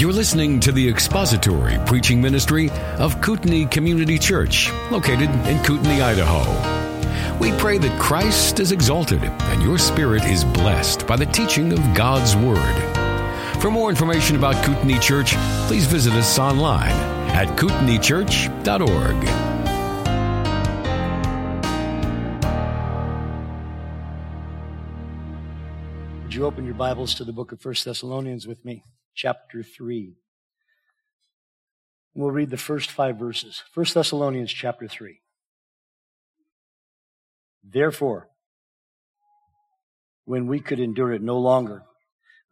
You're listening to the expository preaching ministry of Kootenai Community Church, located in Kootenai, Idaho. We pray that Christ is exalted and your spirit is blessed by the teaching of God's Word. For more information about Kootenai Church, please visit us online at kootenaichurch.org. Would you open your Bibles to the book of 1 Thessalonians with me? Chapter 3. We'll read the first five verses. 1 Thessalonians chapter 3. Therefore, when we could endure it no longer,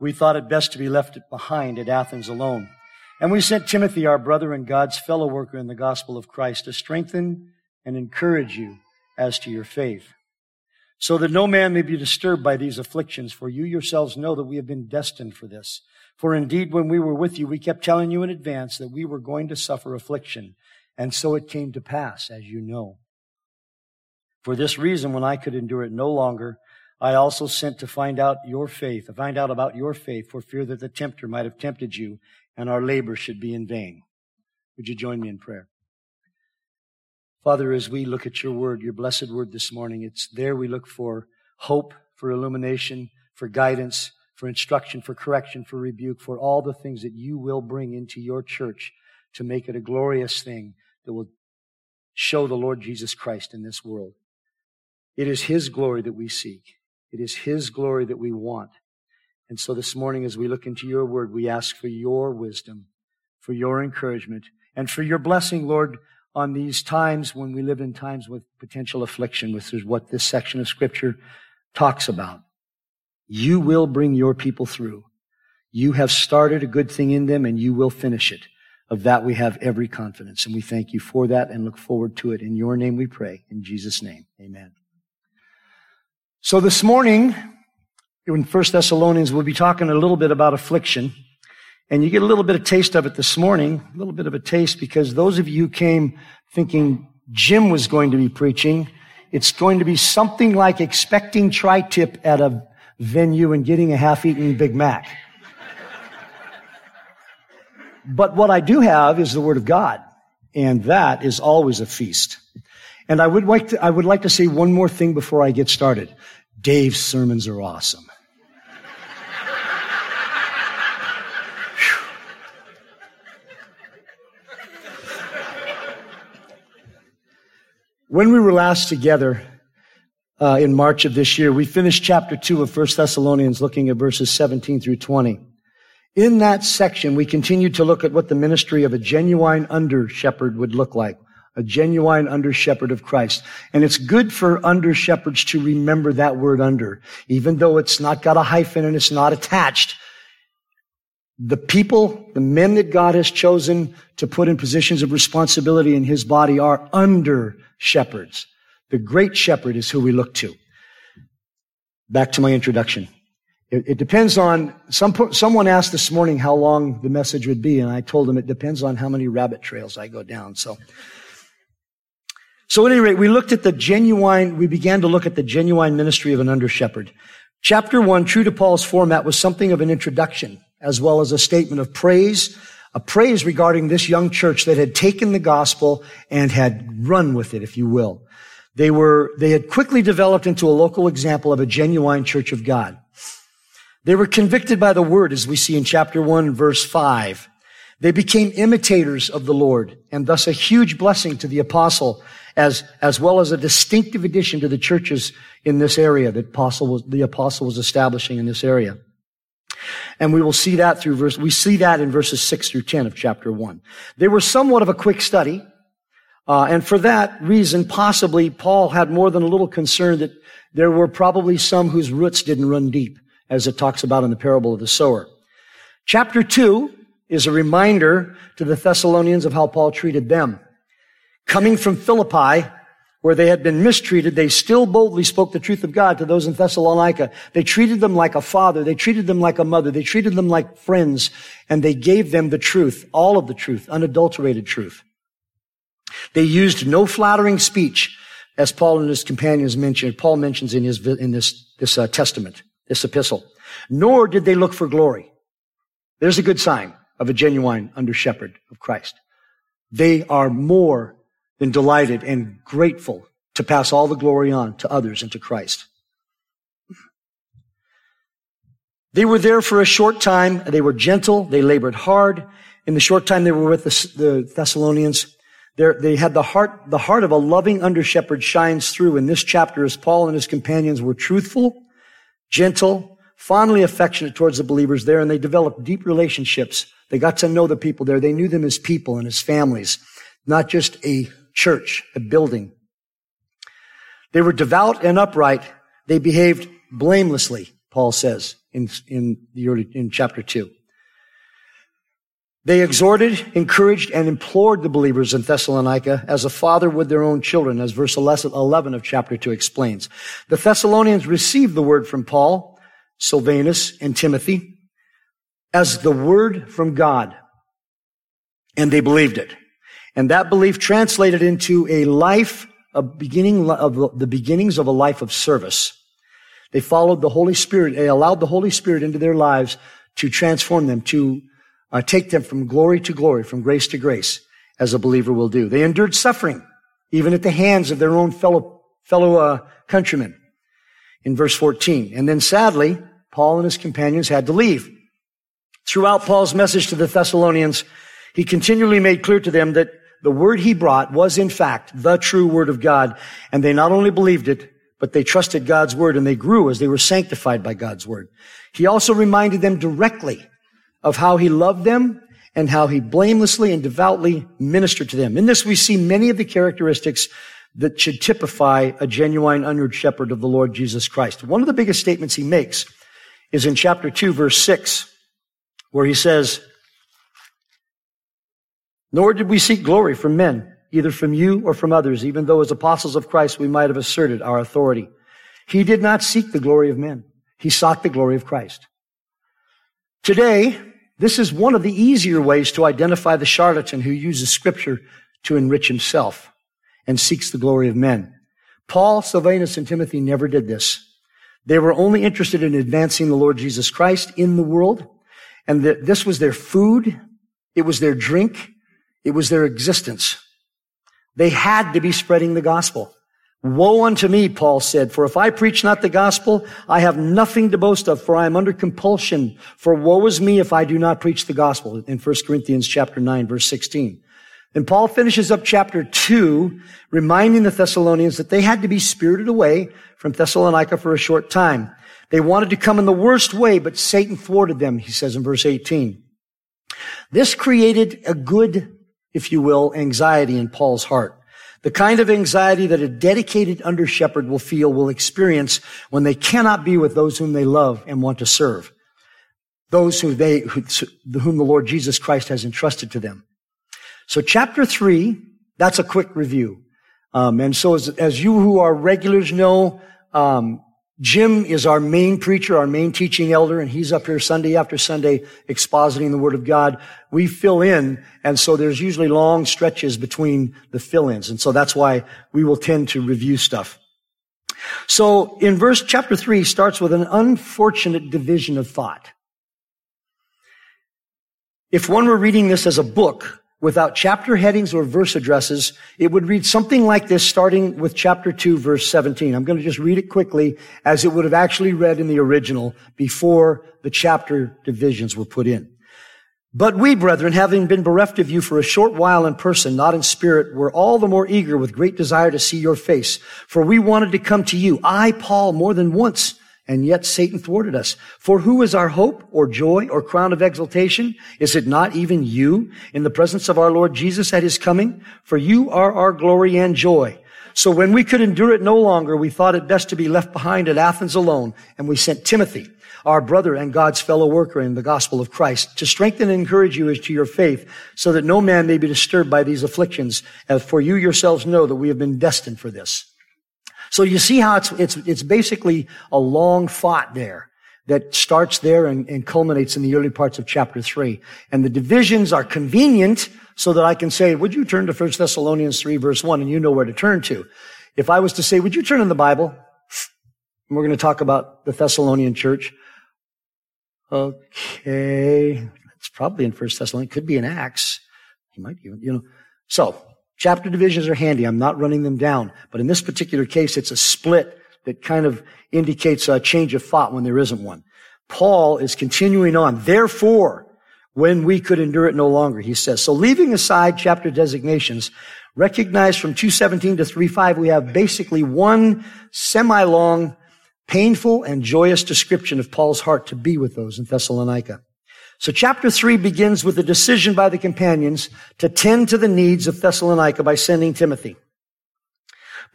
we thought it best to be left behind at Athens alone. And we sent Timothy, our brother and God's fellow worker in the gospel of Christ, to strengthen and encourage you as to your faith, so that no man may be disturbed by these afflictions, for you yourselves know that we have been destined for this. For indeed, when we were with you, we kept telling you in advance that we were going to suffer affliction. And so it came to pass, as you know. For this reason, when I could endure it no longer, I also sent to find out your faith, to find out about your faith, for fear that the tempter might have tempted you and our labor should be in vain. Would you join me in prayer? Father, as we look at your word, your blessed word this morning, it's there we look for hope, for illumination, for guidance, for instruction, for correction, for rebuke, for all the things that you will bring into your church to make it a glorious thing that will show the Lord Jesus Christ in this world. It is His glory that we seek. It is His glory that we want. And so this morning, as we look into your word, we ask for your wisdom, for your encouragement, and for your blessing, Lord, on these times when we live in times with potential affliction, which is what this section of scripture talks about. You will bring your people through. You have started a good thing in them and you will finish it. Of that we have every confidence. And we thank you for that and look forward to it. In your name we pray. In Jesus' name. Amen. So this morning, in 1 Thessalonians, we'll be talking a little bit about affliction. And you get a little bit of taste of it this morning, a little bit of a taste because those of you who came thinking Jim was going to be preaching, it's going to be something like expecting tri-tip at a venue and getting a half-eaten Big Mac. but what I do have is the Word of God, and that is always a feast. And I would like to, I would like to say one more thing before I get started. Dave's sermons are awesome. When we were last together, uh, in March of this year. We finished chapter 2 of 1 Thessalonians looking at verses 17 through 20. In that section, we continued to look at what the ministry of a genuine under shepherd would look like. A genuine under shepherd of Christ. And it's good for under shepherds to remember that word under. Even though it's not got a hyphen and it's not attached. The people, the men that God has chosen to put in positions of responsibility in his body are under shepherds. The great shepherd is who we look to. Back to my introduction. It, it depends on, some, someone asked this morning how long the message would be, and I told them it depends on how many rabbit trails I go down. So, so at any rate, we looked at the genuine, we began to look at the genuine ministry of an under shepherd. Chapter one, true to Paul's format, was something of an introduction, as well as a statement of praise, a praise regarding this young church that had taken the gospel and had run with it, if you will. They were, they had quickly developed into a local example of a genuine church of God. They were convicted by the word, as we see in chapter 1, verse 5. They became imitators of the Lord and thus a huge blessing to the apostle as, as well as a distinctive addition to the churches in this area that apostle was, the apostle was establishing in this area. And we will see that through verse, we see that in verses 6 through 10 of chapter 1. They were somewhat of a quick study. Uh, and for that reason, possibly Paul had more than a little concern that there were probably some whose roots didn't run deep, as it talks about in the parable of the sower. Chapter two is a reminder to the Thessalonians of how Paul treated them. Coming from Philippi, where they had been mistreated, they still boldly spoke the truth of God to those in Thessalonica. They treated them like a father. They treated them like a mother. They treated them like friends, and they gave them the truth, all of the truth, unadulterated truth. They used no flattering speech, as Paul and his companions mentioned, Paul mentions in his, in this, this uh, testament, this epistle. Nor did they look for glory. There's a good sign. of a genuine under shepherd of Christ. They are more than delighted and grateful to pass all the glory on to others and to Christ. They were there for a short time. They were gentle. They labored hard. In the short time they were with the, the Thessalonians, they had the heart, the heart of a loving under shepherd shines through in this chapter as Paul and his companions were truthful, gentle, fondly affectionate towards the believers there, and they developed deep relationships. They got to know the people there. They knew them as people and as families, not just a church, a building. They were devout and upright. They behaved blamelessly, Paul says in, in the early, in chapter two. They exhorted, encouraged, and implored the believers in Thessalonica as a father would their own children, as verse 11 of chapter 2 explains. The Thessalonians received the word from Paul, Silvanus, and Timothy as the word from God, and they believed it. And that belief translated into a life, a beginning of the beginnings of a life of service. They followed the Holy Spirit. They allowed the Holy Spirit into their lives to transform them, to uh, take them from glory to glory, from grace to grace, as a believer will do. They endured suffering, even at the hands of their own fellow, fellow uh, countrymen, in verse 14. And then sadly, Paul and his companions had to leave. Throughout Paul's message to the Thessalonians, he continually made clear to them that the word he brought was in fact the true word of God. And they not only believed it, but they trusted God's word and they grew as they were sanctified by God's word. He also reminded them directly of how he loved them and how he blamelessly and devoutly ministered to them. In this, we see many of the characteristics that should typify a genuine under shepherd of the Lord Jesus Christ. One of the biggest statements he makes is in chapter 2, verse 6, where he says, Nor did we seek glory from men, either from you or from others, even though as apostles of Christ we might have asserted our authority. He did not seek the glory of men. He sought the glory of Christ. Today, this is one of the easier ways to identify the charlatan who uses scripture to enrich himself and seeks the glory of men. Paul, Silvanus, and Timothy never did this. They were only interested in advancing the Lord Jesus Christ in the world, and this was their food, it was their drink, it was their existence. They had to be spreading the gospel. Woe unto me, Paul said, for if I preach not the gospel, I have nothing to boast of, for I am under compulsion. For woe is me if I do not preach the gospel, in 1 Corinthians chapter 9, verse 16. And Paul finishes up chapter 2, reminding the Thessalonians that they had to be spirited away from Thessalonica for a short time. They wanted to come in the worst way, but Satan thwarted them, he says in verse 18. This created a good, if you will, anxiety in Paul's heart. The kind of anxiety that a dedicated under shepherd will feel, will experience when they cannot be with those whom they love and want to serve. Those who they, who, whom the Lord Jesus Christ has entrusted to them. So chapter three, that's a quick review. Um, and so as, as, you who are regulars know, um, Jim is our main preacher, our main teaching elder, and he's up here Sunday after Sunday expositing the Word of God. We fill in, and so there's usually long stretches between the fill-ins, and so that's why we will tend to review stuff. So in verse chapter three starts with an unfortunate division of thought. If one were reading this as a book, without chapter headings or verse addresses, it would read something like this, starting with chapter 2, verse 17. I'm going to just read it quickly as it would have actually read in the original before the chapter divisions were put in. But we, brethren, having been bereft of you for a short while in person, not in spirit, were all the more eager with great desire to see your face. For we wanted to come to you, I, Paul, more than once, and yet Satan thwarted us. For who is our hope or joy or crown of exaltation? Is it not even you in the presence of our Lord Jesus at his coming? For you are our glory and joy. So when we could endure it no longer, we thought it best to be left behind at Athens alone, and we sent Timothy, our brother and God's fellow worker in the gospel of Christ, to strengthen and encourage you as to your faith, so that no man may be disturbed by these afflictions, as for you yourselves know that we have been destined for this. So you see how it's, it's, it's basically a long thought there that starts there and, and, culminates in the early parts of chapter three. And the divisions are convenient so that I can say, would you turn to 1 Thessalonians 3 verse 1 and you know where to turn to. If I was to say, would you turn in the Bible? And we're going to talk about the Thessalonian church. Okay. it's probably in First Thessalonians. Could be in Acts. He might even, you know. So chapter divisions are handy. I'm not running them down, but in this particular case, it's a split that kind of indicates a change of thought when there isn't one. Paul is continuing on. Therefore, when we could endure it no longer, he says. So leaving aside chapter designations, recognize from 217 to 35, we have basically one semi-long, painful and joyous description of Paul's heart to be with those in Thessalonica. So chapter three begins with a decision by the companions to tend to the needs of Thessalonica by sending Timothy.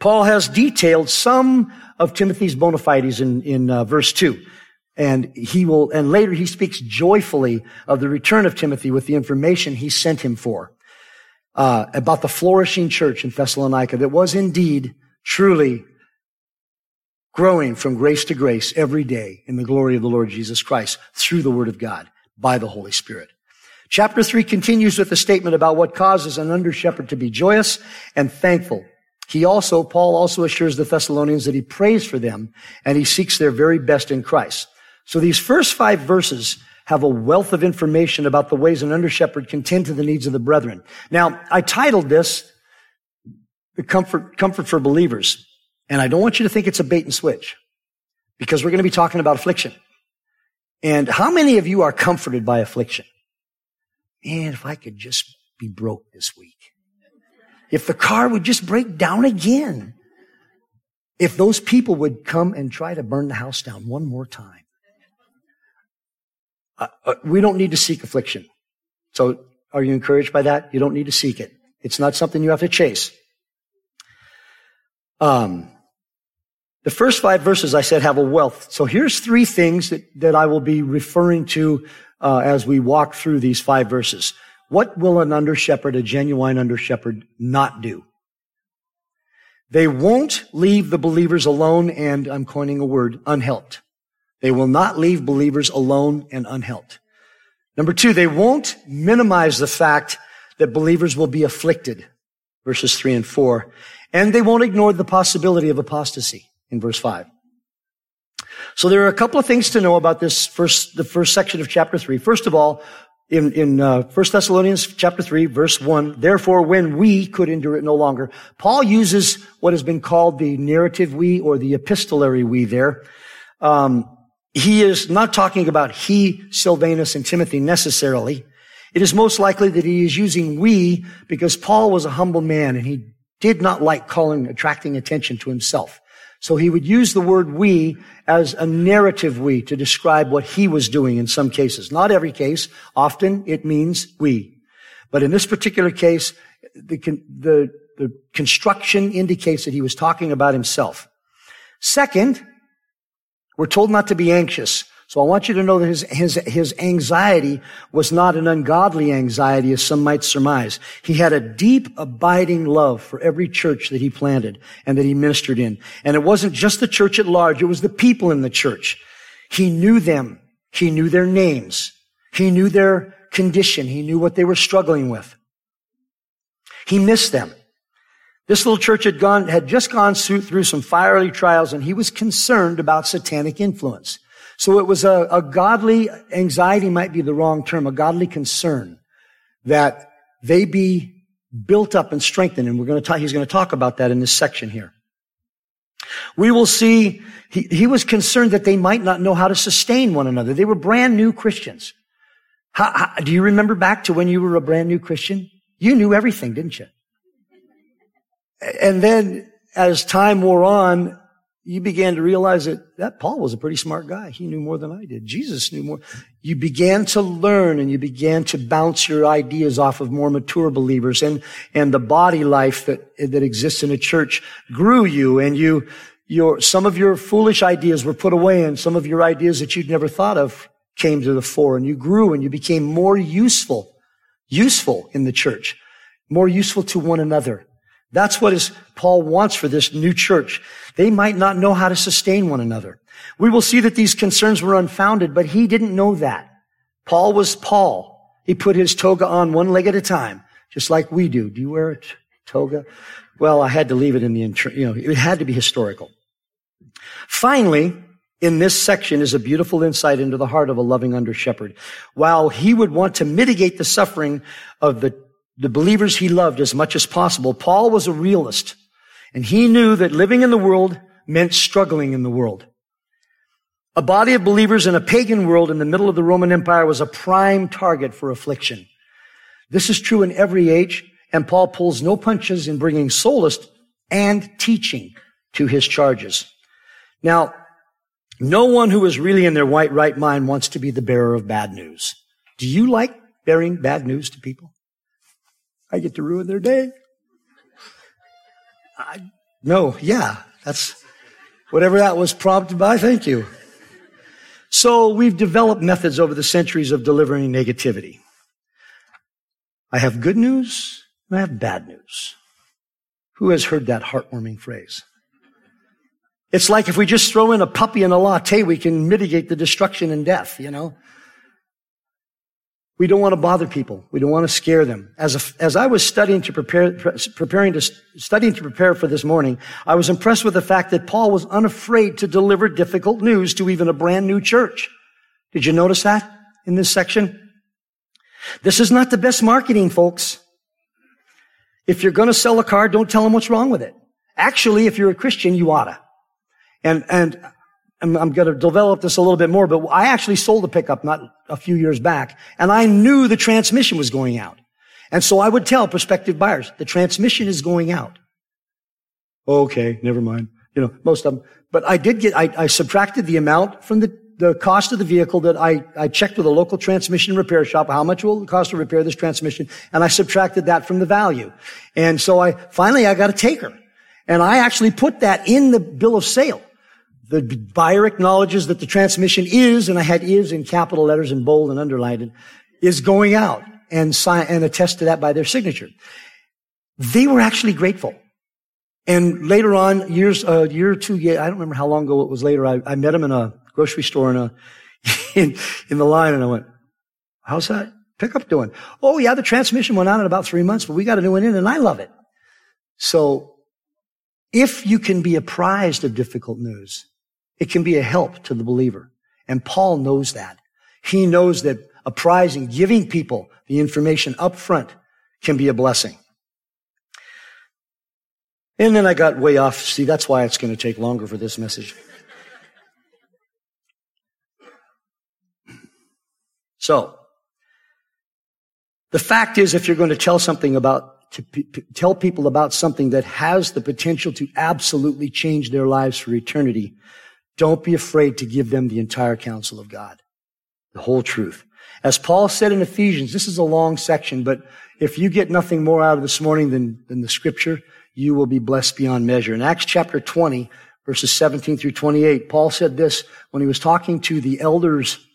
Paul has detailed some of Timothy's bona fides in, in uh, verse two. And he will, and later he speaks joyfully of the return of Timothy with the information he sent him for, uh, about the flourishing church in Thessalonica that was indeed truly growing from grace to grace every day in the glory of the Lord Jesus Christ through the word of God by the Holy Spirit. Chapter three continues with a statement about what causes an under shepherd to be joyous and thankful. He also, Paul also assures the Thessalonians that he prays for them and he seeks their very best in Christ. So these first five verses have a wealth of information about the ways an under shepherd can tend to the needs of the brethren. Now, I titled this the comfort, comfort for believers. And I don't want you to think it's a bait and switch because we're going to be talking about affliction. And how many of you are comforted by affliction? Man, if I could just be broke this week. If the car would just break down again. If those people would come and try to burn the house down one more time. Uh, uh, we don't need to seek affliction. So are you encouraged by that? You don't need to seek it. It's not something you have to chase. Um, the first five verses I said have a wealth. So here's three things that, that I will be referring to uh, as we walk through these five verses. What will an under shepherd, a genuine under shepherd, not do? They won't leave the believers alone and, I'm coining a word, unhelped. They will not leave believers alone and unhelped. Number two, they won't minimize the fact that believers will be afflicted. Verses three and four. And they won't ignore the possibility of apostasy in verse 5. So there are a couple of things to know about this first, the first section of chapter 3. First of all, in, in uh, 1 Thessalonians chapter 3, verse 1, therefore when we could endure it no longer. Paul uses what has been called the narrative we or the epistolary we there. Um, he is not talking about he, Silvanus, and Timothy necessarily. It is most likely that he is using we because Paul was a humble man and he did not like calling, attracting attention to himself. So he would use the word we as a narrative we to describe what he was doing in some cases. Not every case. Often it means we. But in this particular case, the, the, the construction indicates that he was talking about himself. Second, we're told not to be anxious. So I want you to know that his, his, his anxiety was not an ungodly anxiety as some might surmise. He had a deep, abiding love for every church that he planted and that he ministered in. And it wasn't just the church at large, it was the people in the church. He knew them. He knew their names. He knew their condition. He knew what they were struggling with. He missed them. This little church had gone, had just gone through some fiery trials and he was concerned about satanic influence. So it was a, a godly anxiety might be the wrong term, a godly concern that they be built up and strengthened. And we're going to talk, he's going to talk about that in this section here. We will see he, he was concerned that they might not know how to sustain one another. They were brand new Christians. How, how, do you remember back to when you were a brand new Christian? You knew everything, didn't you? And then as time wore on, you began to realize that, that Paul was a pretty smart guy. He knew more than I did. Jesus knew more. You began to learn and you began to bounce your ideas off of more mature believers and, and the body life that, that exists in a church grew you and you, your, some of your foolish ideas were put away and some of your ideas that you'd never thought of came to the fore and you grew and you became more useful, useful in the church, more useful to one another. That's what is Paul wants for this new church. They might not know how to sustain one another. We will see that these concerns were unfounded, but he didn't know that. Paul was Paul. He put his toga on one leg at a time, just like we do. Do you wear a toga? Well, I had to leave it in the, you know, it had to be historical. Finally, in this section is a beautiful insight into the heart of a loving under shepherd. While he would want to mitigate the suffering of the, the believers he loved as much as possible, Paul was a realist. And he knew that living in the world meant struggling in the world. A body of believers in a pagan world in the middle of the Roman Empire was a prime target for affliction. This is true in every age, and Paul pulls no punches in bringing solace and teaching to his charges. Now, no one who is really in their white right mind wants to be the bearer of bad news. Do you like bearing bad news to people? I get to ruin their day. I, no, yeah, that's whatever that was prompted by. Thank you. So we've developed methods over the centuries of delivering negativity. I have good news and I have bad news. Who has heard that heartwarming phrase? It's like if we just throw in a puppy and a latte, we can mitigate the destruction and death, you know? We don't want to bother people. We don't want to scare them. As, a, as I was studying to prepare, preparing to, studying to prepare for this morning, I was impressed with the fact that Paul was unafraid to deliver difficult news to even a brand new church. Did you notice that in this section? This is not the best marketing, folks. If you're going to sell a car, don't tell them what's wrong with it. Actually, if you're a Christian, you oughta. And, and I'm, I'm going to develop this a little bit more, but I actually sold a pickup not a few years back, and I knew the transmission was going out. And so I would tell prospective buyers, the transmission is going out. Okay, never mind. You know, most of them. But I did get, I, I subtracted the amount from the, the cost of the vehicle that I, I checked with a local transmission repair shop. How much will it cost to repair this transmission? And I subtracted that from the value. And so I, finally I got a taker. And I actually put that in the bill of sale. The buyer acknowledges that the transmission is, and I had is in capital letters in bold and underlined, is going out and sign, and attest to that by their signature. They were actually grateful. And later on, years, a uh, year or two, I don't remember how long ago it was later, I, I met him in a grocery store in a, in, in the line and I went, how's that pickup doing? Oh yeah, the transmission went out in about three months, but we got a new one in and I love it. So if you can be apprised of difficult news, it can be a help to the believer. And Paul knows that. He knows that apprising, giving people the information up front can be a blessing. And then I got way off. See, that's why it's going to take longer for this message. So, the fact is, if you're going to tell something about, to p- tell people about something that has the potential to absolutely change their lives for eternity, don't be afraid to give them the entire counsel of God, the whole truth. As Paul said in Ephesians, this is a long section, but if you get nothing more out of this morning than, than the scripture, you will be blessed beyond measure. In Acts chapter 20, verses 17 through 28, Paul said this when he was talking to the elders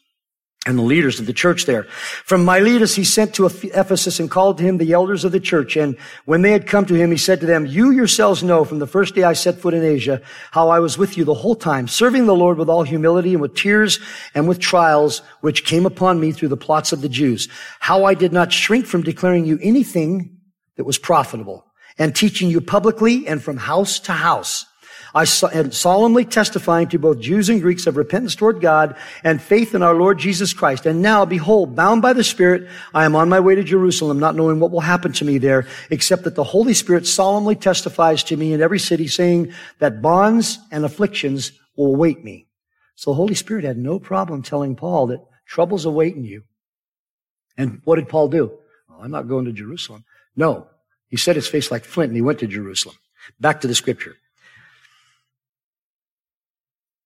and the leaders of the church there. From Miletus, he sent to Ephesus and called to him the elders of the church. And when they had come to him, he said to them, you yourselves know from the first day I set foot in Asia, how I was with you the whole time, serving the Lord with all humility and with tears and with trials, which came upon me through the plots of the Jews. How I did not shrink from declaring you anything that was profitable and teaching you publicly and from house to house I am solemnly testifying to both Jews and Greeks of repentance toward God and faith in our Lord Jesus Christ. And now, behold, bound by the Spirit, I am on my way to Jerusalem, not knowing what will happen to me there, except that the Holy Spirit solemnly testifies to me in every city, saying that bonds and afflictions will await me. So the Holy Spirit had no problem telling Paul that trouble's awaiting you. And what did Paul do? Well, I'm not going to Jerusalem. No. He set his face like flint and he went to Jerusalem. Back to the scripture.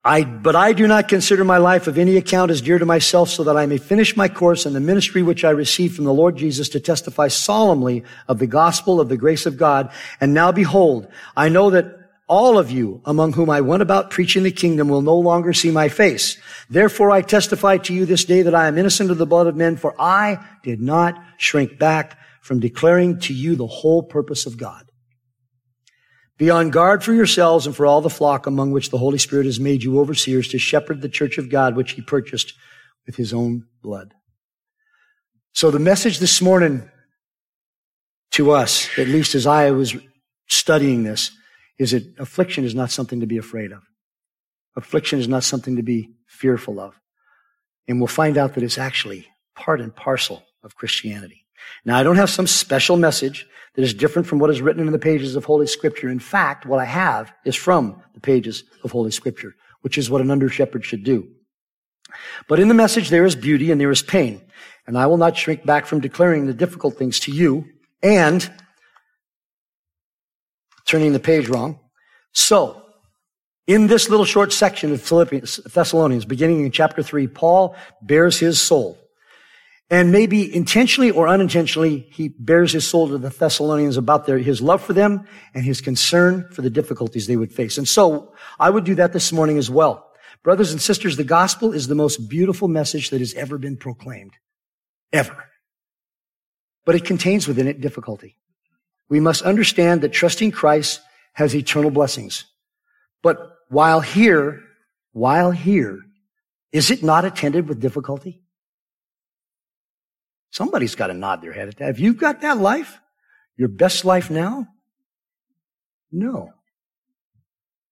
I, but I do not consider my life of any account as dear to myself so that I may finish my course in the ministry which I received from the Lord Jesus to testify solemnly of the gospel of the grace of God. And now behold, I know that all of you among whom I went about preaching the kingdom will no longer see my face. Therefore I testify to you this day that I am innocent of the blood of men, for I did not shrink back from declaring to you the whole purpose of God. Be on guard for yourselves and for all the flock among which the Holy Spirit has made you overseers to shepherd the church of God, which he purchased with his own blood. So the message this morning to us, at least as I was studying this, is that affliction is not something to be afraid of. Affliction is not something to be fearful of. And we'll find out that it's actually part and parcel of Christianity. Now, I don't have some special message that is different from what is written in the pages of Holy Scripture. In fact, what I have is from the pages of Holy Scripture, which is what an under shepherd should do. But in the message, there is beauty and there is pain. And I will not shrink back from declaring the difficult things to you and turning the page wrong. So, in this little short section of Philippians, Thessalonians, beginning in chapter 3, Paul bares his soul. And maybe intentionally or unintentionally, he bares his soul to the Thessalonians about their, his love for them and his concern for the difficulties they would face. And so I would do that this morning as well. Brothers and sisters, the gospel is the most beautiful message that has ever been proclaimed. Ever. But it contains within it difficulty. We must understand that trusting Christ has eternal blessings. But while here, while here, is it not attended with difficulty? Somebody's got to nod their head at that. Have you got that life? Your best life now? No.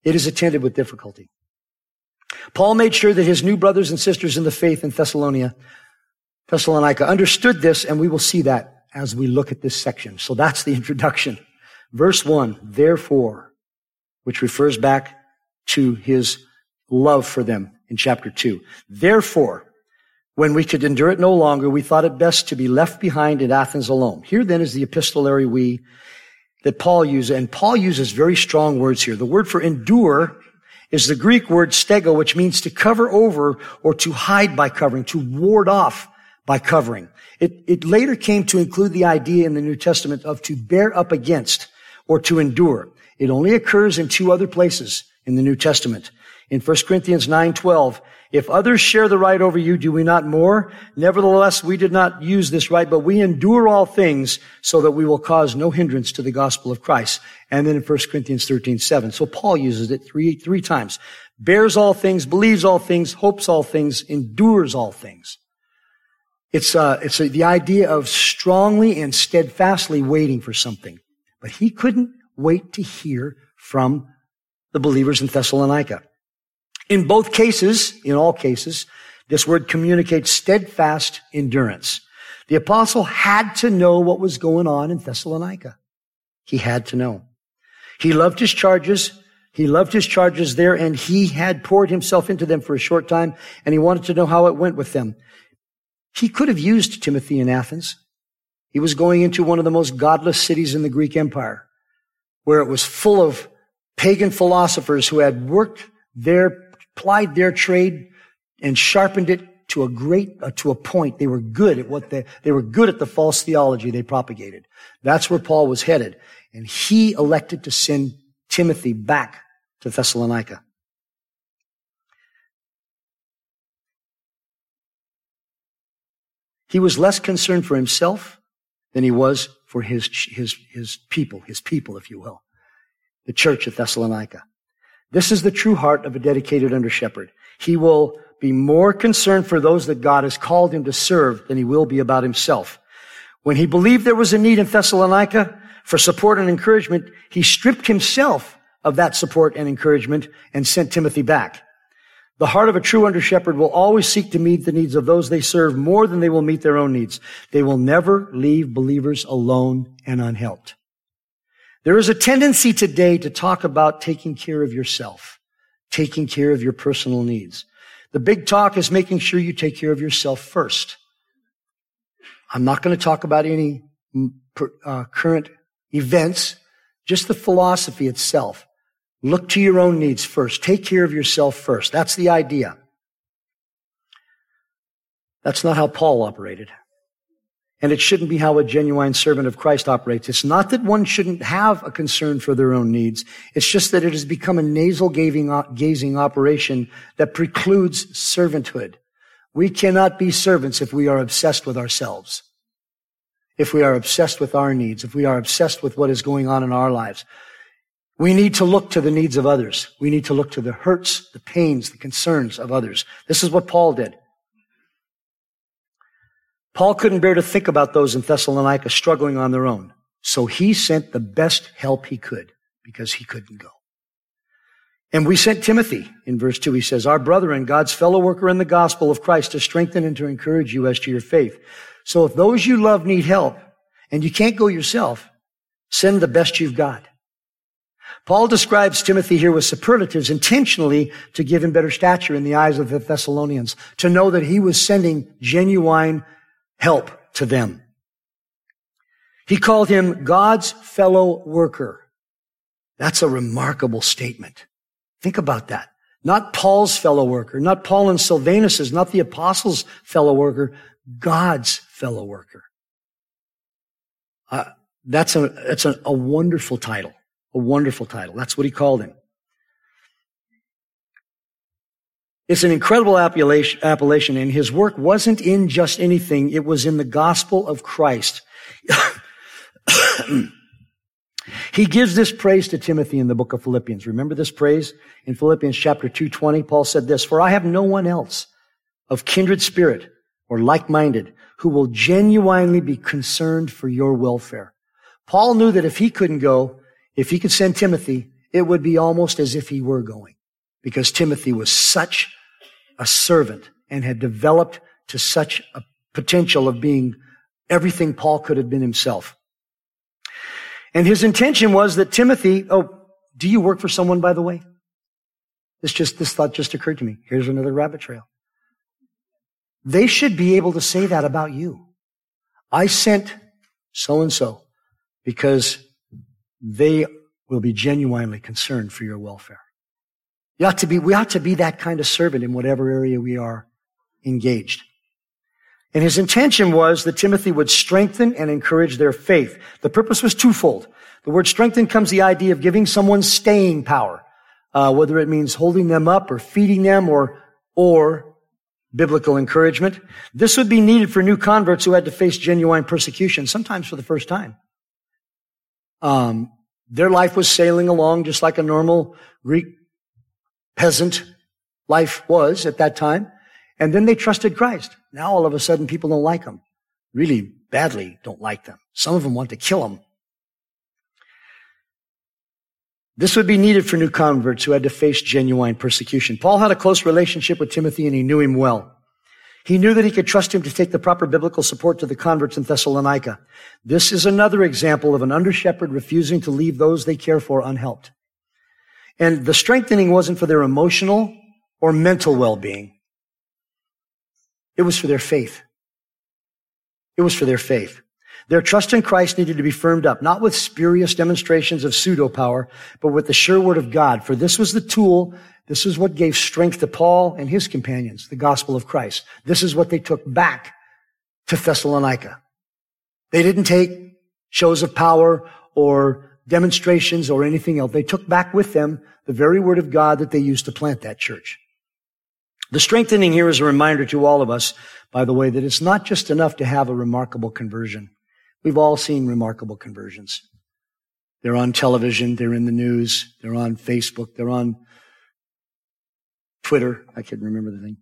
It is attended with difficulty. Paul made sure that his new brothers and sisters in the faith in Thessalonica, Thessalonica understood this, and we will see that as we look at this section. So that's the introduction. Verse one, therefore, which refers back to his love for them in chapter 2. Therefore, when we could endure it no longer, we thought it best to be left behind in Athens alone. Here then is the epistolary we that Paul uses, and Paul uses very strong words here. The word for endure is the Greek word stego, which means to cover over or to hide by covering, to ward off by covering. It, it later came to include the idea in the New Testament of to bear up against or to endure. It only occurs in two other places in the New Testament. In 1 Corinthians 9:12, if others share the right over you, do we not more? Nevertheless, we did not use this right, but we endure all things so that we will cause no hindrance to the gospel of Christ. And then in 1 Corinthians 13:7. So Paul uses it three, three times. Bears all things, believes all things, hopes all things, endures all things. It's, uh, it's the idea of strongly and steadfastly waiting for something. But he couldn't wait to hear from the believers in Thessalonica. In both cases, in all cases, this word communicates steadfast endurance. The apostle had to know what was going on in Thessalonica. He had to know. He loved his charges. He loved his charges there and he had poured himself into them for a short time and he wanted to know how it went with them. He could have used Timothy in Athens. He was going into one of the most godless cities in the Greek Empire where it was full of pagan philosophers who had worked their, plied their trade and sharpened it to a great, uh, to a point. They were good at what they, they were good at the false theology they propagated. That's where Paul was headed. And he elected to send Timothy back to Thessalonica. He was less concerned for himself than he was for his, his, his people, his people, if you will the church at Thessalonica. This is the true heart of a dedicated under shepherd. He will be more concerned for those that God has called him to serve than he will be about himself. When he believed there was a need in Thessalonica for support and encouragement, he stripped himself of that support and encouragement and sent Timothy back. The heart of a true under shepherd will always seek to meet the needs of those they serve more than they will meet their own needs. They will never leave believers alone and unhelped. There is a tendency today to talk about taking care of yourself, taking care of your personal needs. The big talk is making sure you take care of yourself first. I'm not going to talk about any uh, current events, just the philosophy itself. Look to your own needs first. Take care of yourself first. That's the idea. That's not how Paul operated. And it shouldn't be how a genuine servant of Christ operates. It's not that one shouldn't have a concern for their own needs. It's just that it has become a nasal uh, gazing operation that precludes servanthood. We cannot be servants if we are obsessed with ourselves. If we are obsessed with our needs, if we are obsessed with what is going on in our lives. We need to look to the needs of others. We need to look to the hurts, the pains, the concerns of others. This is what Paul did. Paul couldn't bear to think about those in Thessalonica struggling on their own. So he sent the best help he could because he couldn't go. And we sent Timothy in verse two. He says, our brother and God's fellow worker in the gospel of Christ to strengthen and to encourage you as to your faith. So if those you love need help and you can't go yourself, send the best you've got. Paul describes Timothy here with superlatives intentionally to give him better stature in the eyes of the Thessalonians, to know that he was sending genuine help to them. He called him God's fellow worker. That's a remarkable statement. Think about that. Not Paul's fellow worker, not Paul and Silvanus's, not the apostles' fellow worker, God's fellow worker. Uh, that's a, that's a, a wonderful title. A wonderful title. That's what he called him. It's an incredible appellation, and his work wasn't in just anything. It was in the gospel of Christ. he gives this praise to Timothy in the book of Philippians. Remember this praise? In Philippians chapter 2.20, Paul said this, For I have no one else of kindred spirit or like-minded who will genuinely be concerned for your welfare. Paul knew that if he couldn't go, if he could send Timothy, it would be almost as if he were going because Timothy was such a servant and had developed to such a potential of being everything Paul could have been himself. And his intention was that Timothy, oh, do you work for someone, by the way? This just, this thought just occurred to me. Here's another rabbit trail. They should be able to say that about you. I sent so and so because they will be genuinely concerned for your welfare. You ought to be, we ought to be that kind of servant in whatever area we are engaged. And his intention was that Timothy would strengthen and encourage their faith. The purpose was twofold. The word strengthen comes the idea of giving someone staying power, uh, whether it means holding them up or feeding them or, or biblical encouragement. This would be needed for new converts who had to face genuine persecution, sometimes for the first time. Um, their life was sailing along just like a normal Greek peasant life was at that time. And then they trusted Christ. Now all of a sudden people don't like them. Really badly don't like them. Some of them want to kill them. This would be needed for new converts who had to face genuine persecution. Paul had a close relationship with Timothy and he knew him well. He knew that he could trust him to take the proper biblical support to the converts in Thessalonica. This is another example of an under shepherd refusing to leave those they care for unhelped. And the strengthening wasn't for their emotional or mental well-being. It was for their faith. It was for their faith. Their trust in Christ needed to be firmed up, not with spurious demonstrations of pseudo power, but with the sure word of God. For this was the tool this is what gave strength to Paul and his companions, the gospel of Christ. This is what they took back to Thessalonica. They didn't take shows of power or demonstrations or anything else. They took back with them the very word of God that they used to plant that church. The strengthening here is a reminder to all of us, by the way, that it's not just enough to have a remarkable conversion. We've all seen remarkable conversions. They're on television, they're in the news, they're on Facebook, they're on Twitter. I can't remember the thing.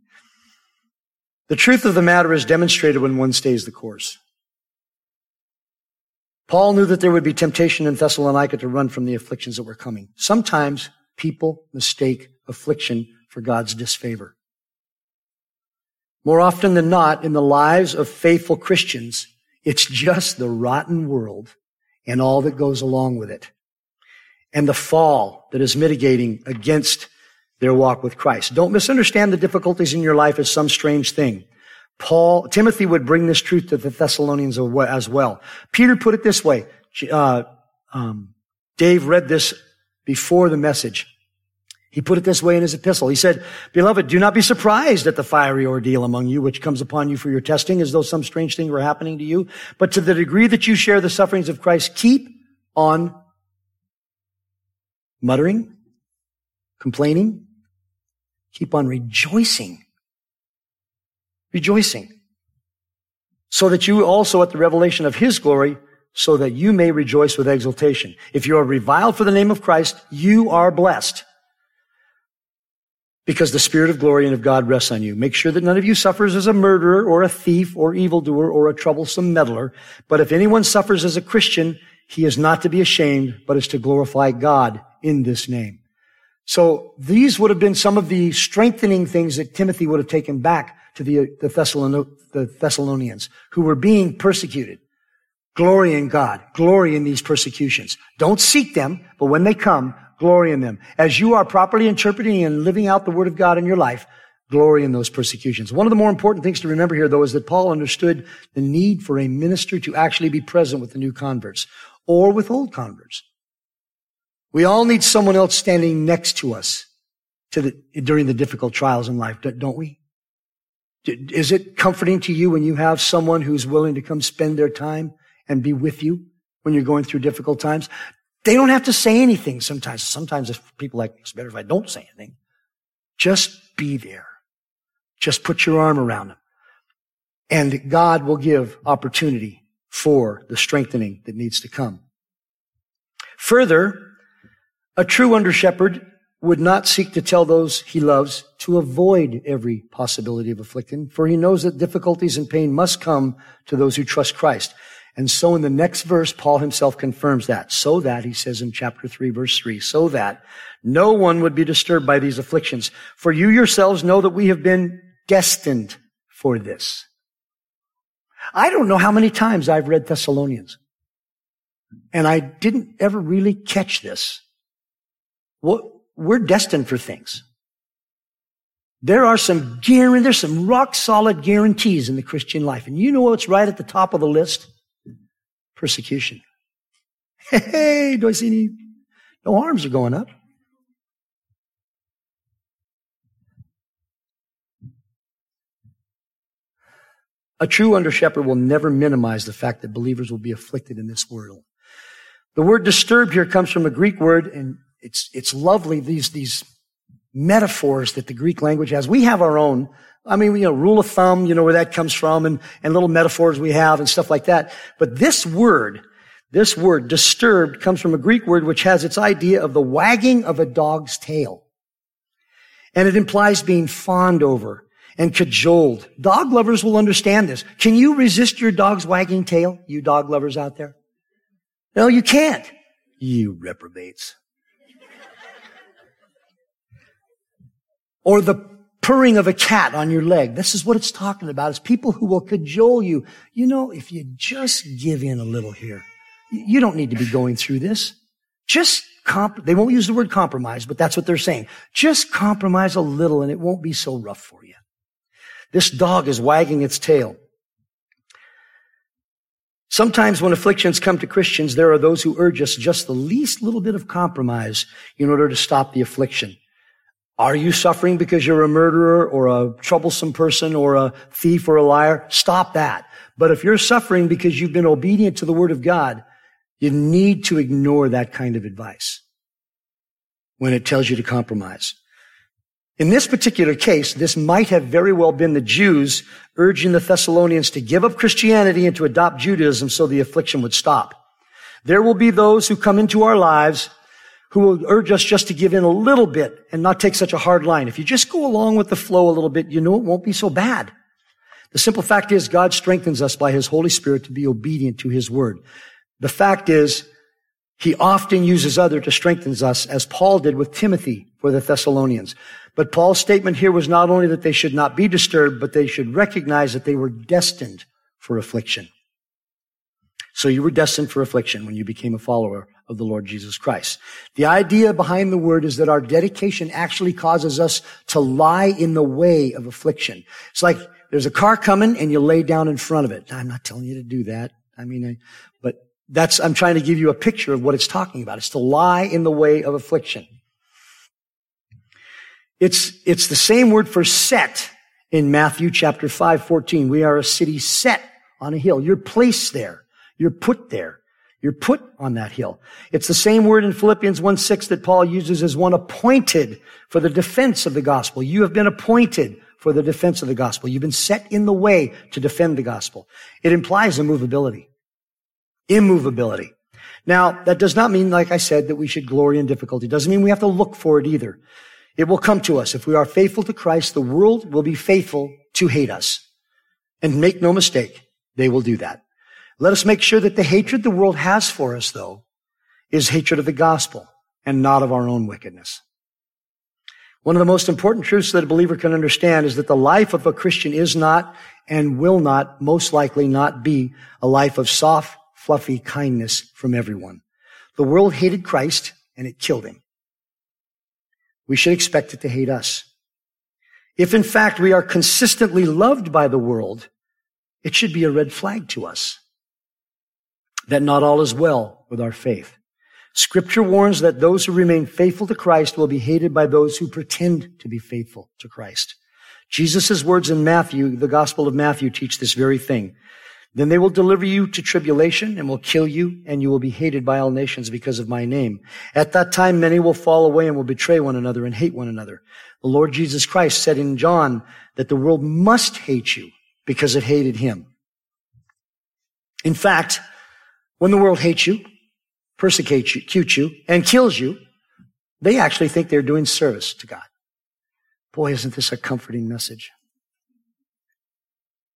The truth of the matter is demonstrated when one stays the course. Paul knew that there would be temptation in Thessalonica to run from the afflictions that were coming. Sometimes people mistake affliction for God's disfavor. More often than not, in the lives of faithful Christians, it's just the rotten world and all that goes along with it. And the fall that is mitigating against their walk with Christ. Don't misunderstand the difficulties in your life as some strange thing. Paul, Timothy would bring this truth to the Thessalonians as well. Peter put it this way. Uh, um, Dave read this before the message. He put it this way in his epistle. He said, Beloved, do not be surprised at the fiery ordeal among you, which comes upon you for your testing, as though some strange thing were happening to you. But to the degree that you share the sufferings of Christ, keep on muttering, complaining, Keep on rejoicing. Rejoicing. So that you also at the revelation of His glory, so that you may rejoice with exultation. If you are reviled for the name of Christ, you are blessed. Because the Spirit of glory and of God rests on you. Make sure that none of you suffers as a murderer or a thief or evildoer or a troublesome meddler. But if anyone suffers as a Christian, he is not to be ashamed, but is to glorify God in this name. So these would have been some of the strengthening things that Timothy would have taken back to the, the, Thessalon- the Thessalonians who were being persecuted. Glory in God. Glory in these persecutions. Don't seek them, but when they come, glory in them. As you are properly interpreting and living out the word of God in your life, glory in those persecutions. One of the more important things to remember here, though, is that Paul understood the need for a minister to actually be present with the new converts or with old converts. We all need someone else standing next to us to the, during the difficult trials in life, don't we? Is it comforting to you when you have someone who's willing to come spend their time and be with you when you're going through difficult times? They don't have to say anything sometimes. Sometimes if people like, it's better if I don't say anything. Just be there. Just put your arm around them. And God will give opportunity for the strengthening that needs to come. Further, a true under shepherd would not seek to tell those he loves to avoid every possibility of afflicting, for he knows that difficulties and pain must come to those who trust Christ. And so in the next verse, Paul himself confirms that. So that, he says in chapter 3, verse 3, so that no one would be disturbed by these afflictions. For you yourselves know that we have been destined for this. I don't know how many times I've read Thessalonians. And I didn't ever really catch this. What, We're destined for things. There are some guarantee, there's some rock solid guarantees in the Christian life. And you know what's right at the top of the list? Persecution. Hey, do I see any? No arms are going up. A true under shepherd will never minimize the fact that believers will be afflicted in this world. The word disturbed here comes from a Greek word, and it's, it's lovely, these, these metaphors that the Greek language has. We have our own. I mean, you know, rule of thumb, you know, where that comes from and, and little metaphors we have and stuff like that. But this word, this word, disturbed, comes from a Greek word which has its idea of the wagging of a dog's tail. And it implies being fawned over and cajoled. Dog lovers will understand this. Can you resist your dog's wagging tail, you dog lovers out there? No, you can't. You reprobates. Or the purring of a cat on your leg. This is what it's talking about. It's people who will cajole you. You know, if you just give in a little here, you don't need to be going through this. Just comp, they won't use the word compromise, but that's what they're saying. Just compromise a little and it won't be so rough for you. This dog is wagging its tail. Sometimes when afflictions come to Christians, there are those who urge us just the least little bit of compromise in order to stop the affliction. Are you suffering because you're a murderer or a troublesome person or a thief or a liar? Stop that. But if you're suffering because you've been obedient to the word of God, you need to ignore that kind of advice when it tells you to compromise. In this particular case, this might have very well been the Jews urging the Thessalonians to give up Christianity and to adopt Judaism so the affliction would stop. There will be those who come into our lives who will urge us just to give in a little bit and not take such a hard line. If you just go along with the flow a little bit, you know it won't be so bad. The simple fact is God strengthens us by His Holy Spirit to be obedient to His word. The fact is, He often uses other to strengthen us, as Paul did with Timothy for the Thessalonians. But Paul's statement here was not only that they should not be disturbed, but they should recognize that they were destined for affliction. So you were destined for affliction when you became a follower of the Lord Jesus Christ. The idea behind the word is that our dedication actually causes us to lie in the way of affliction. It's like there's a car coming and you lay down in front of it. I'm not telling you to do that. I mean, I, but that's, I'm trying to give you a picture of what it's talking about. It's to lie in the way of affliction. It's, it's the same word for set in Matthew chapter 5, 14. We are a city set on a hill. You're placed there. You're put there. You're put on that hill. It's the same word in Philippians 1 6 that Paul uses as one appointed for the defense of the gospel. You have been appointed for the defense of the gospel. You've been set in the way to defend the gospel. It implies immovability. Immovability. Now, that does not mean, like I said, that we should glory in difficulty. It doesn't mean we have to look for it either. It will come to us. If we are faithful to Christ, the world will be faithful to hate us. And make no mistake, they will do that. Let us make sure that the hatred the world has for us, though, is hatred of the gospel and not of our own wickedness. One of the most important truths that a believer can understand is that the life of a Christian is not and will not, most likely not be a life of soft, fluffy kindness from everyone. The world hated Christ and it killed him. We should expect it to hate us. If in fact we are consistently loved by the world, it should be a red flag to us that not all is well with our faith. Scripture warns that those who remain faithful to Christ will be hated by those who pretend to be faithful to Christ. Jesus' words in Matthew, the Gospel of Matthew, teach this very thing. Then they will deliver you to tribulation and will kill you, and you will be hated by all nations because of my name. At that time, many will fall away and will betray one another and hate one another. The Lord Jesus Christ said in John that the world must hate you because it hated him. In fact, when the world hates you, persecutes you, cutes you, and kills you, they actually think they're doing service to God. Boy, isn't this a comforting message?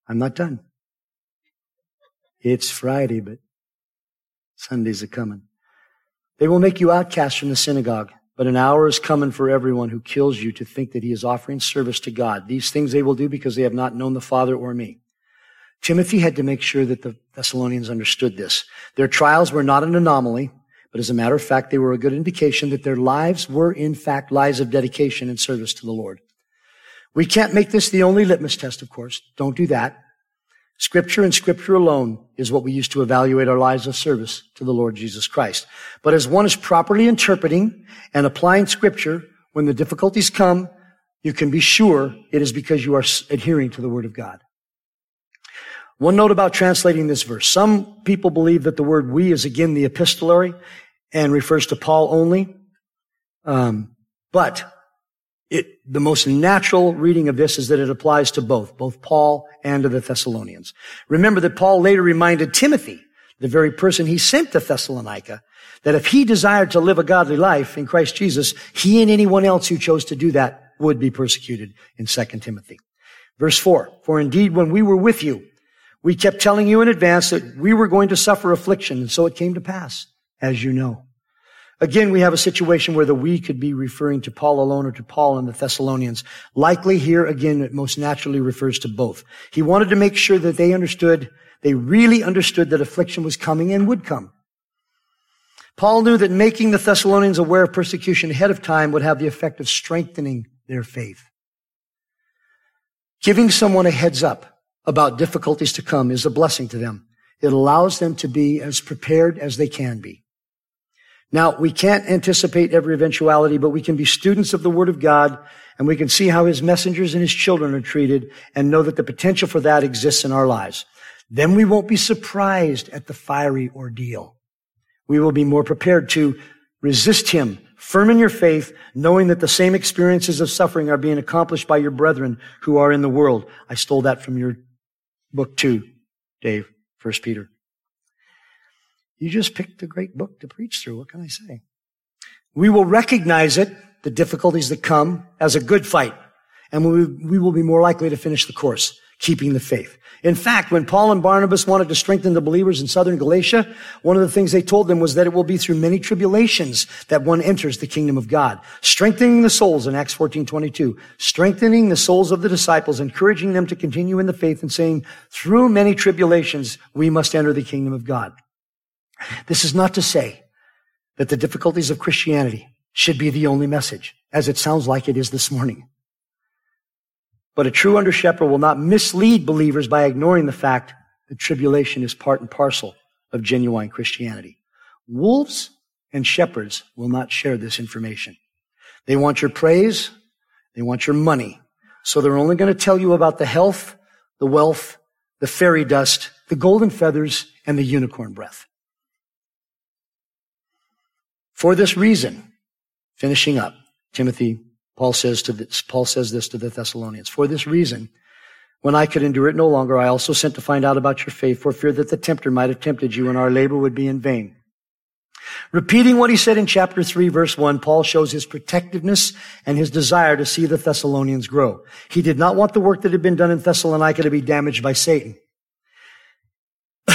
I'm not done. It's Friday, but Sundays are coming. They will make you outcast from the synagogue, but an hour is coming for everyone who kills you to think that he is offering service to God. These things they will do because they have not known the Father or me. Timothy had to make sure that the Thessalonians understood this. Their trials were not an anomaly, but as a matter of fact, they were a good indication that their lives were in fact lives of dedication and service to the Lord. We can't make this the only litmus test, of course. Don't do that. Scripture and Scripture alone is what we use to evaluate our lives of service to the Lord Jesus Christ. But as one is properly interpreting and applying Scripture, when the difficulties come, you can be sure it is because you are adhering to the Word of God. One note about translating this verse. Some people believe that the word we is again the epistolary and refers to Paul only. Um, but it, the most natural reading of this is that it applies to both, both Paul and to the Thessalonians. Remember that Paul later reminded Timothy, the very person he sent to Thessalonica, that if he desired to live a godly life in Christ Jesus, he and anyone else who chose to do that would be persecuted in 2 Timothy. Verse 4, For indeed when we were with you, we kept telling you in advance that we were going to suffer affliction, and so it came to pass, as you know. Again, we have a situation where the we could be referring to Paul alone or to Paul and the Thessalonians. Likely here, again, it most naturally refers to both. He wanted to make sure that they understood, they really understood that affliction was coming and would come. Paul knew that making the Thessalonians aware of persecution ahead of time would have the effect of strengthening their faith. Giving someone a heads up about difficulties to come is a blessing to them. It allows them to be as prepared as they can be. Now, we can't anticipate every eventuality, but we can be students of the Word of God and we can see how His messengers and His children are treated and know that the potential for that exists in our lives. Then we won't be surprised at the fiery ordeal. We will be more prepared to resist Him Firm in your faith, knowing that the same experiences of suffering are being accomplished by your brethren who are in the world. I stole that from your book two, Dave, First Peter. You just picked a great book to preach through. What can I say? We will recognize it, the difficulties that come, as a good fight, and we, we will be more likely to finish the course, keeping the faith. In fact, when Paul and Barnabas wanted to strengthen the believers in southern Galatia, one of the things they told them was that it will be through many tribulations that one enters the kingdom of God. Strengthening the souls in Acts 14, 22. Strengthening the souls of the disciples, encouraging them to continue in the faith and saying, through many tribulations, we must enter the kingdom of God. This is not to say that the difficulties of Christianity should be the only message, as it sounds like it is this morning. But a true under shepherd will not mislead believers by ignoring the fact that tribulation is part and parcel of genuine Christianity. Wolves and shepherds will not share this information. They want your praise. They want your money. So they're only going to tell you about the health, the wealth, the fairy dust, the golden feathers, and the unicorn breath. For this reason, finishing up, Timothy Paul says to this, Paul says this to the Thessalonians. For this reason, when I could endure it no longer, I also sent to find out about your faith for fear that the tempter might have tempted you and our labor would be in vain. Repeating what he said in chapter 3 verse 1, Paul shows his protectiveness and his desire to see the Thessalonians grow. He did not want the work that had been done in Thessalonica to be damaged by Satan.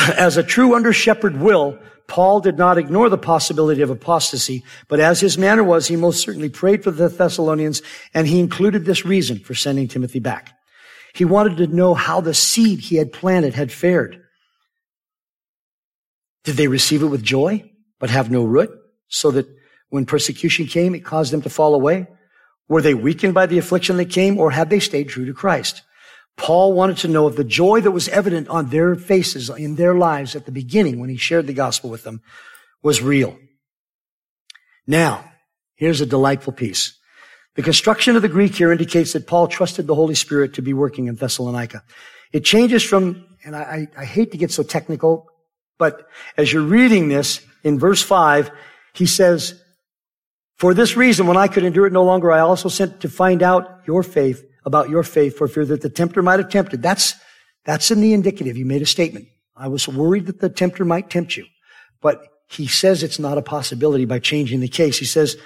As a true under shepherd will, Paul did not ignore the possibility of apostasy, but as his manner was, he most certainly prayed for the Thessalonians, and he included this reason for sending Timothy back. He wanted to know how the seed he had planted had fared. Did they receive it with joy, but have no root, so that when persecution came, it caused them to fall away? Were they weakened by the affliction that came, or had they stayed true to Christ? Paul wanted to know if the joy that was evident on their faces in their lives at the beginning when he shared the gospel with them was real. Now, here's a delightful piece. The construction of the Greek here indicates that Paul trusted the Holy Spirit to be working in Thessalonica. It changes from, and I, I, hate to get so technical, but as you're reading this in verse five, he says, for this reason, when I could endure it no longer, I also sent to find out your faith, about your faith, for fear that the tempter might have tempted. That's, that's in the indicative. You made a statement. I was worried that the tempter might tempt you. But he says it's not a possibility by changing the case. He says,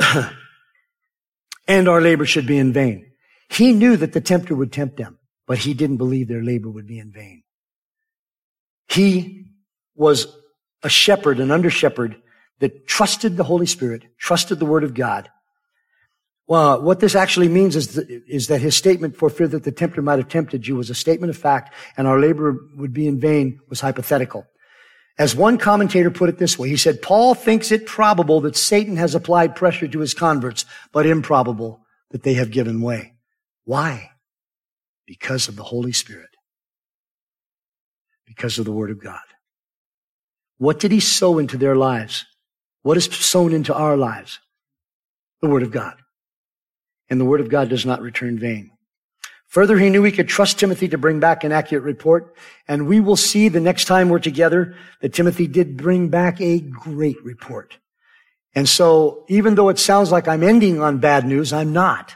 and our labor should be in vain. He knew that the tempter would tempt them, but he didn't believe their labor would be in vain. He was a shepherd, an under shepherd that trusted the Holy Spirit, trusted the Word of God. Well, what this actually means is, that, is that his statement for fear that the tempter might have tempted you was a statement of fact and our labor would be in vain was hypothetical. As one commentator put it this way, he said, Paul thinks it probable that Satan has applied pressure to his converts, but improbable that they have given way. Why? Because of the Holy Spirit. Because of the Word of God. What did he sow into their lives? What is sown into our lives? The Word of God. And the Word of God does not return vain. Further, he knew he could trust Timothy to bring back an accurate report. And we will see the next time we're together that Timothy did bring back a great report. And so, even though it sounds like I'm ending on bad news, I'm not.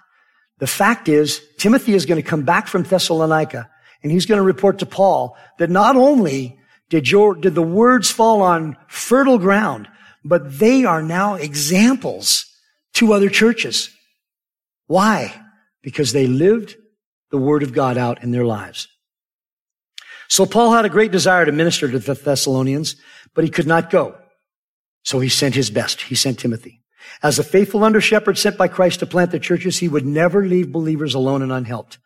The fact is, Timothy is going to come back from Thessalonica and he's going to report to Paul that not only did your, did the words fall on fertile ground, but they are now examples to other churches. Why? Because they lived the word of God out in their lives. So Paul had a great desire to minister to the Thessalonians, but he could not go. So he sent his best. He sent Timothy. As a faithful under shepherd sent by Christ to plant the churches, he would never leave believers alone and unhelped.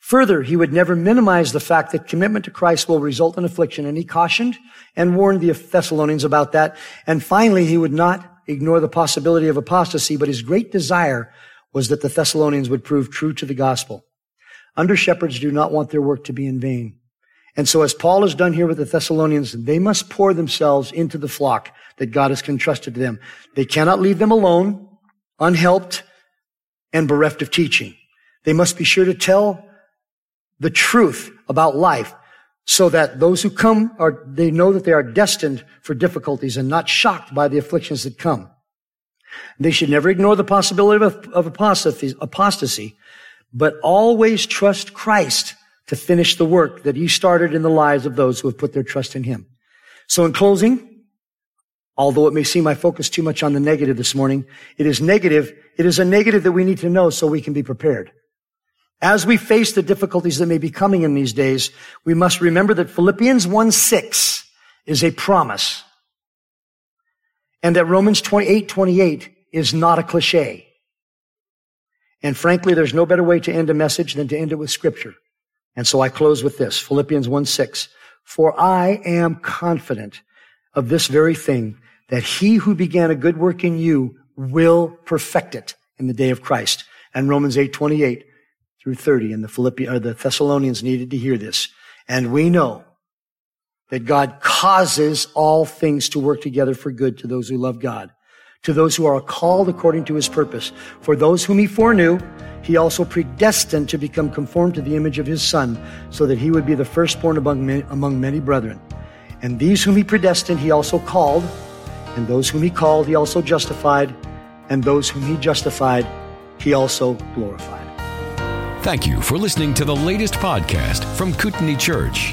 Further, he would never minimize the fact that commitment to Christ will result in affliction, and he cautioned and warned the Thessalonians about that. And finally, he would not ignore the possibility of apostasy, but his great desire was that the Thessalonians would prove true to the gospel. Under shepherds do not want their work to be in vain. And so as Paul has done here with the Thessalonians, they must pour themselves into the flock that God has entrusted to them. They cannot leave them alone, unhelped, and bereft of teaching. They must be sure to tell the truth about life so that those who come are, they know that they are destined for difficulties and not shocked by the afflictions that come. They should never ignore the possibility of, of apostasy, apostasy, but always trust Christ to finish the work that he started in the lives of those who have put their trust in him. So in closing, although it may seem I focus too much on the negative this morning, it is negative. It is a negative that we need to know so we can be prepared. As we face the difficulties that may be coming in these days, we must remember that Philippians 1 6 is a promise. And that Romans 28 28 is not a cliche. And frankly, there's no better way to end a message than to end it with scripture. And so I close with this, Philippians 1 6. For I am confident of this very thing, that he who began a good work in you will perfect it in the day of Christ. And Romans 8 28 through 30. And the Philippi, or the Thessalonians needed to hear this. And we know that God causes all things to work together for good to those who love God, to those who are called according to his purpose. For those whom he foreknew, he also predestined to become conformed to the image of his son, so that he would be the firstborn among many, among many brethren. And these whom he predestined, he also called, and those whom he called, he also justified, and those whom he justified, he also glorified. Thank you for listening to the latest podcast from Kootenai Church.